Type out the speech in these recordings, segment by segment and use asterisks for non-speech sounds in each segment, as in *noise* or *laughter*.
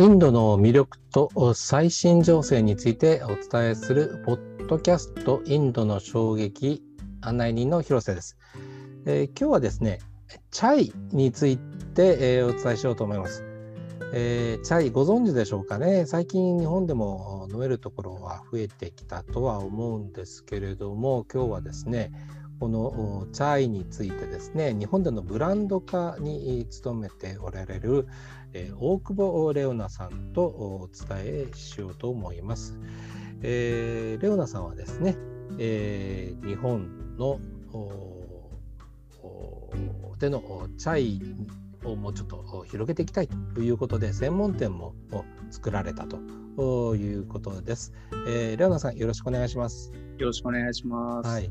インドの魅力と最新情勢についてお伝えするポッドキャストインドの衝撃案内人の広瀬です、えー、今日はですねチャイについて、えー、お伝えしようと思います、えー、チャイご存知でしょうかね？最近日本でも飲めるところは増えてきたとは思うんですけれども今日はですねこのチャイについてですね日本でのブランド化に努めておられる、えー、大久保レオナさんとお伝えしようと思います。えー、レオナさんはですね、えー、日本のでのチャイをもうちょっと広げていきたいということで専門店も作られたということです。えー、レオナさんよろしくお願いします。よろしくお願いします。はい。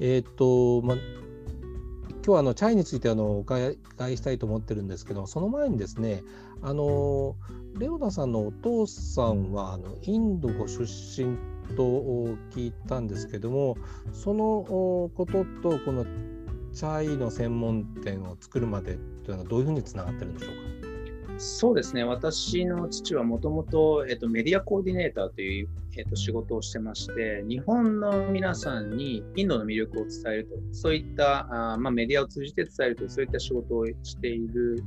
えっ、とま今日はあのチャイについてあのお伺いしたいと思ってるんですけどその前にですねあのレオナさんのお父さんはあのインドご出身と聞いたんですけどもそのこととこのチャイの専門店を作るまでというのはどういうふうにつながってるんでしょうか？そうですね、私の父はもともとメディアコーディネーターという、えっと、仕事をしてまして、日本の皆さんにインドの魅力を伝えると、そういったあ、まあ、メディアを通じて伝えるという、そういった仕事をしている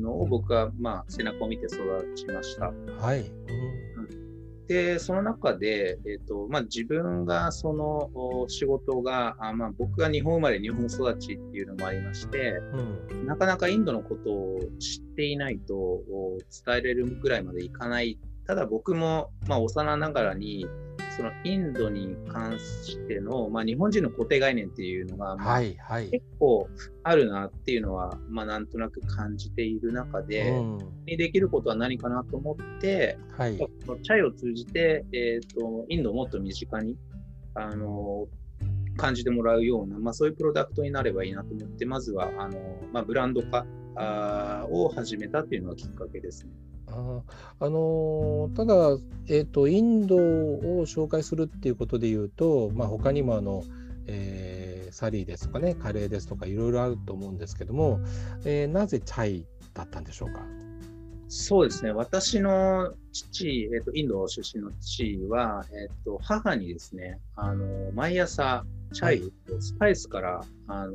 のを僕は、まあ、背中を見て育ちました。はい、うんで、その中で、えーとまあ、自分がその仕事が、あまあ、僕が日本生まれ、日本育ちっていうのもありまして、うん、なかなかインドのことを知っていないと伝えれるぐらいまでいかない。ただ僕も、まあ、幼ながらに、そのインドに関しての、まあ、日本人の固定概念っていうのが、はいはい、結構あるなっていうのは、まあ、なんとなく感じている中で、うん、にできることは何かなと思って、はい、チャイを通じて、えーと、インドをもっと身近にあの感じてもらうような、まあ、そういうプロダクトになればいいなと思って、まずはあの、まあ、ブランド化あを始めたっていうのがきっかけですね。ああのただ、えーと、インドを紹介するっていうことでいうと、まあ、他にもあの、えー、サリーですとかねカレーですとかいろいろあると思うんですけども、えー、なぜチャイだったんでしょうか？そうですね私の父、えーと、インド出身の父は、えーと、母にですねあの毎朝チャイをスパイスから、はい、あの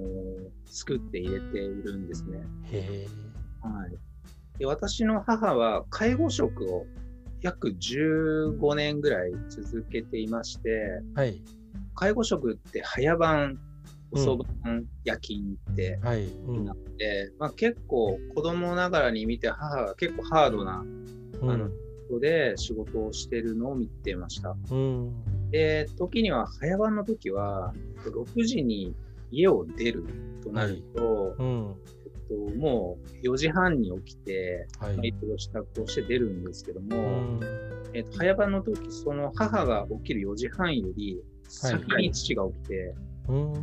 作って入れているんですね。へはい。で私の母は介護職を約15年ぐらい続けていまして、はい、介護職って早番、遅番、うん、夜勤ってなって、はい。うん、まあ、結構子供ながらに見て母が結構ハードな、うん、あの人で仕事をしてるのを見てました。うん、で時には早番の時は6時に家を出るとなると、はいと、もう4時半に起きて、はい、移動支度をして出るんですけども、えーと、早番の時その母が起きる4時半より先に父が起きて、はい、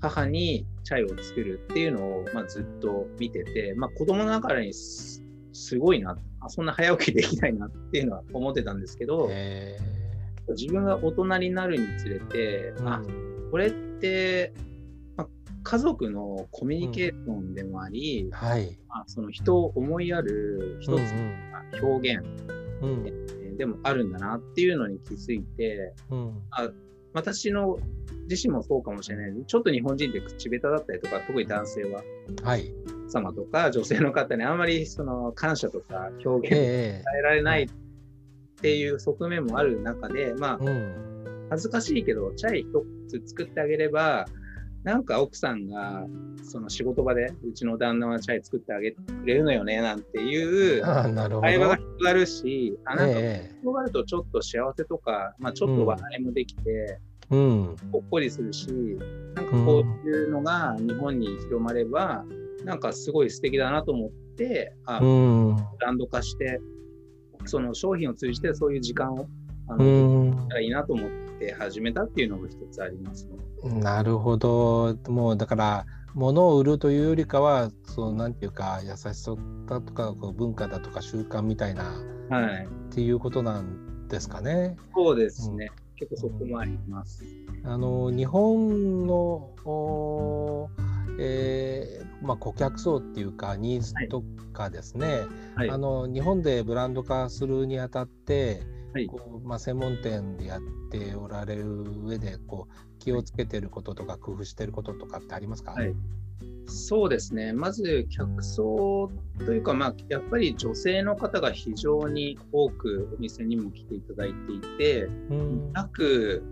母にチャイを作るっていうのを、まあ、ずっと見てて、まあ、子供ながらにすごいなあそんな早起きできないなっていうのは思ってたんですけど自分が大人になるにつれて、うん、あこれって家族のコミュニケーションでもあり、うん、はい、まあ、その人を思いやる一つの表現、でもあるんだなっていうのに気づいて、うん、あ私の自身もそうかもしれない。ちょっと日本人って口下手だったりとか特に男性は、はい、様とか女性の方にあんまりその感謝とか表現を伝えられないっていう側面もある中で、まあ、恥ずかしいけどチャイ一つ作ってあげればなんか奥さんがその仕事場でうちの旦那はチャイ作ってあげてくれるのよねなんていう会話が広がるしあなんか広がるとちょっと幸せとか、まあ、ちょっと笑いもできて、うん、ほっこりするしなんかこういうのが日本に広まれば、うん、なんかすごい素敵だなと思ってあ、うん、ブランド化してその商品を通じてそういう時間をあの、うん、いいなと思って始めたっていうのが一つありますね。なるほど。もうだから物を売るというよりかはそのなんていうか優しさだとかこう文化だとか習慣みたいな、はい、っていうことなんですかね。そうですね。うん、結構そこもあります。あの日本のえーまあ、顧客層っていうかニーズとかですね、はい、あの日本でブランド化するにあたって、はい、こうまあ、専門店でやっておられる上でこう気をつけてることとか工夫してることとかってありますか、はいそうですね、まず客層というか、まあ、やっぱり女性の方が非常に多くお店にも来ていただいていて、うん、約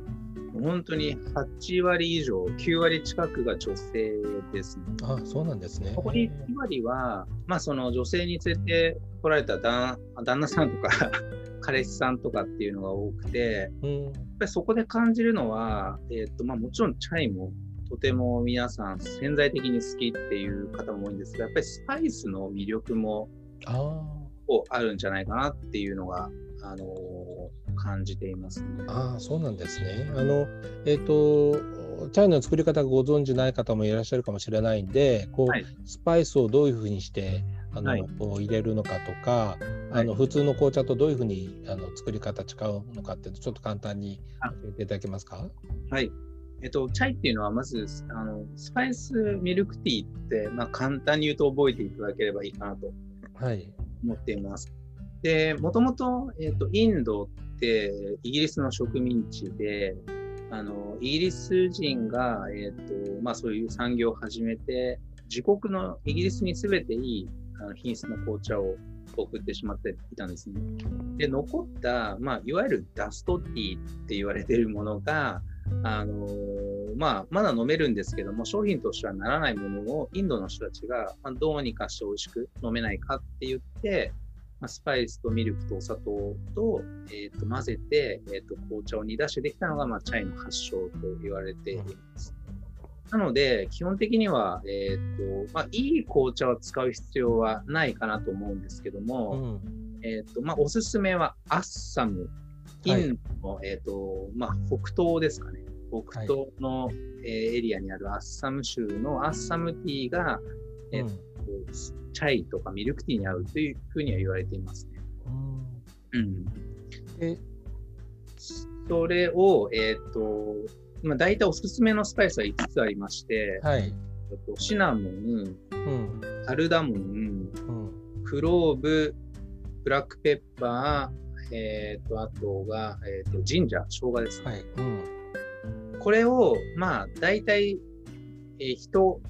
本当に8割以上、9割近くが女性ですね。あそうなんですね。ここに2割は、まあ、その女性に連れて来られた旦旦那さんとか *laughs* 彼氏さんとかっていうのが多くて、うん、やっぱりそこで感じるのは、えーとまあ、もちろんチャイもとても皆さん潜在的に好きっていう方も多いんですが、やっぱりスパイスの魅力もあるんじゃないかなっていうのが、あのー、感じています、ね、ああ、そうなんですね。あの、えっ、ー、と、チャイの作り方ご存じない方もいらっしゃるかもしれないんで、こう、はい、スパイスをどういうふうにしてあの、はい、入れるのかとか、あの普通の紅茶とどういうふうにあの作り方違うのかってちょっと簡単に教えていただけますか？はい、えっと、チャイっていうのは、まず、あの、スパイスミルクティーって、まあ、簡単に言うと覚えていただければいいかなと思っています。はい、で、もともと、えっと、インドってイギリスの植民地で、あの、イギリス人が、えっと、まあ、そういう産業を始めて、自国のイギリスにすべていいあの品質の紅茶を送ってしまっていたんですね。で、残った、まあ、いわゆるダストティーって言われているものが、あのまあ、まだ飲めるんですけども、商品としてはならないものをインドの人たちが、まあ、どうにかして美味しく飲めないかって言って、まあ、スパイスとミルクとお砂糖と,、えー、と混ぜて、えー、と紅茶を煮出してできたのが、まあ、チャイの発祥と言われています。なので、基本的には、えーとまあ、いい紅茶を使う必要はないかなと思うんですけども、うん、えーとまあ、おすすめはアッサムインドの、はい、えーとまあ、北東ですかね。北東の、はい、えー、エリアにあるアッサム州のアッサムティーが、えーと、うん、チャイとかミルクティーに合うというふうには言われていますね。うん。え。それを、えっ、ー、と、まあ、大体おすすめのスパイスは5つありまして、はい、シナモン、うん、カルダモン、うん、クローブ、ブラックペッパー、えっ、ー、と、あとが、えっ、ー、と、神社、生姜ですね。はい。うん、これを、まあ、大体、えー、一、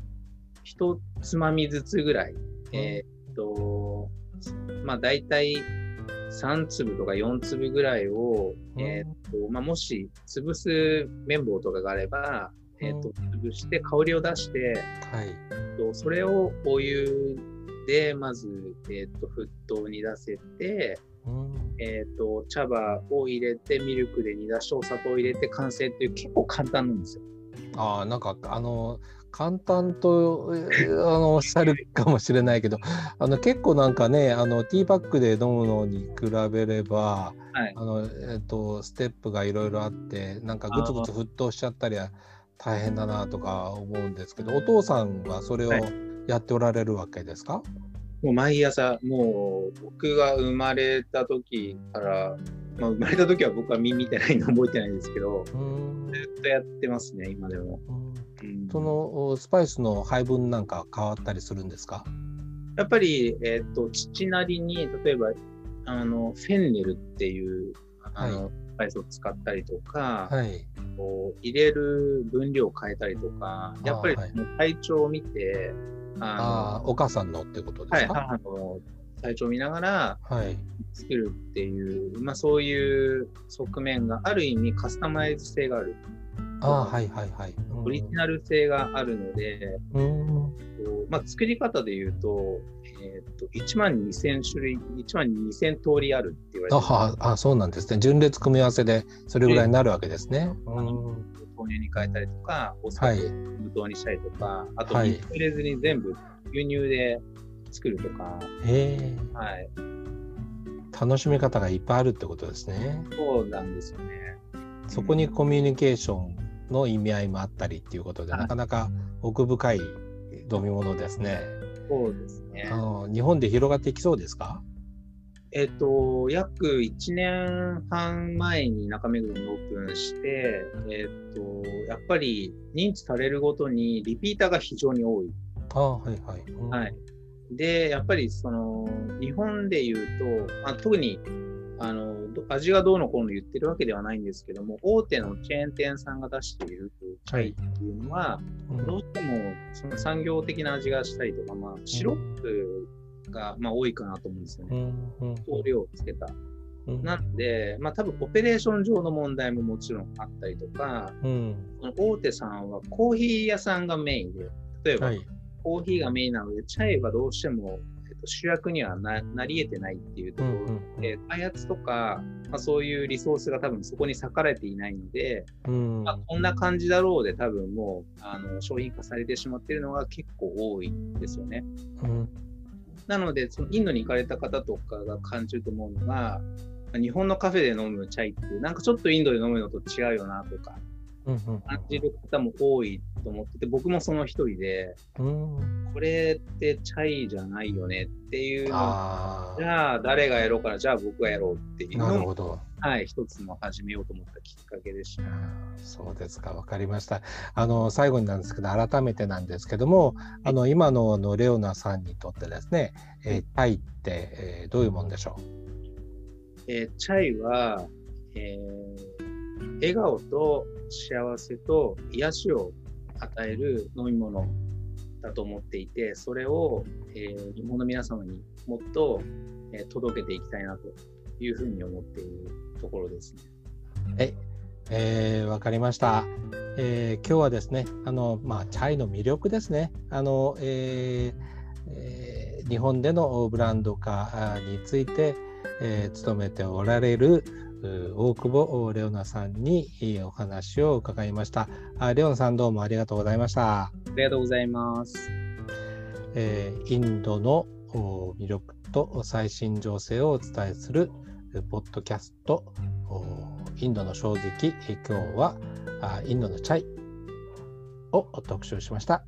一つまみずつぐらい、えっ、と、まあ、大体3粒とか4粒ぐらいを、えっ、と、まあ、もし潰す綿棒とかがあれば、えっ、と、潰して香りを出して、はい、とそれをお湯でまず、えっ、と、沸騰に出せて、えっ、ー、と、茶葉を入れて、ミルクで煮出して、お砂糖を入れて完成っていう結構簡単なんですよ。ああ、なんか、あの、簡単とあのおっしゃるかもしれないけどあの結構なんかねあのティーバッグで飲むのに比べれば、はい、あのえっと、ステップがいろいろあってなんかぐつぐつ沸騰しちゃったりは大変だなとか思うんですけどお父さんはそれをやっておられるわけですか、はいもう毎朝、もう僕が生まれた時から、まあ、生まれた時は僕は耳見てないの覚えてないんですけど、ずっとやってますね、今でも。そのスパイスの配分なんか変わったりするんですか？やっぱり、えっ、ー、と、父なりに、例えば、あの、フェンネルっていう、あの、はい、スパイスを使ったりとか、はい、こう入れる分量を変えたりとか、やっぱり体調を見て、ああお母さんのってことですか、はい、母の体調を見ながら作るっていう、はい、まあ、そういう側面がある意味カスタマイズ性がある。あはいはいはい。オリジナル性があるので、うんまあ、作り方で言うと、えーと、1万2000種類、1万2000通りあるって言われてああそうなんですね。純烈組み合わせでそれぐらいになるわけですね。うん豆乳に変えたりとか、お砂糖無糖にしたりとか、はい、あと水入れずに全部牛乳で作るとか。へはい。楽しみ方がいっぱいあるってことですね。そうなんですよね。そこにコミュニケーションの意味合いもあったりっていうことで、なかなか奥深い飲み物ですね。そうですね。あの日本で広がっていきそうですか？えっ、ー、と、約1年半前に中目黒にオープンして、えっ、ー、と、やっぱり認知されるごとにリピーターが非常に多い。あはいはい。はい。で、やっぱりその、日本で言うと、あ特にあの味がどうのこうの言ってるわけではないんですけども、大手のチェーン店さんが出しているチャイっていうのは、はい、どうしてもその産業的な味がしたりとか、まあ、シロップが、まあ、多いかなと思うんですよね。香料をつけた。なので、まあ多分オペレーション上の問題ももちろんあったりとか、うん、大手さんはコーヒー屋さんがメインで、例えば、はい、コーヒーがメインなので、チャイはどうしても主役にはなり得てないっていうところで、開発とか、まあ、そういうリソースが多分そこに割かれていないので、うん、まあ、こんな感じだろうで多分もうあの商品化されてしまっているのが結構多いんですよね。うん、なので、そのインドに行かれた方とかが感じると思うのが、日本のカフェで飲むチャイってなんかちょっとインドで飲むのと違うよなとか、感じる方も多いと思ってて、僕もその一人で、これってチャイじゃないよねっていうのじゃあ誰がやろうから、じゃあ僕がやろうっていう。のを、はい、一つの始めようと思ったきっかけでした。そうですか、分かりました。あの最後になんですけど、改めてなんですけども、あの今ののレオナさんにとってですね、えー、チャイって、えー、どういうもんでしょう？えー、チャイは、えー、笑顔と幸せと癒しを与える飲み物だと思っていて、それを、えー、日本の皆様にもっと、えー、届けていきたいなというふうに思っているところですね。はい、えー、わかりました。えー、今日はですね、あのまあチャイの魅力ですね。あの、えーえー、日本でのブランド化について、えー、努めておられる大久保レオナさんにお話を伺いました。レオナさんどうもありがとうございました。ありがとうございます。えー、インドの魅力と最新情勢をお伝えするポッドキャストインドの衝撃今日はインドのチャイを特集しました。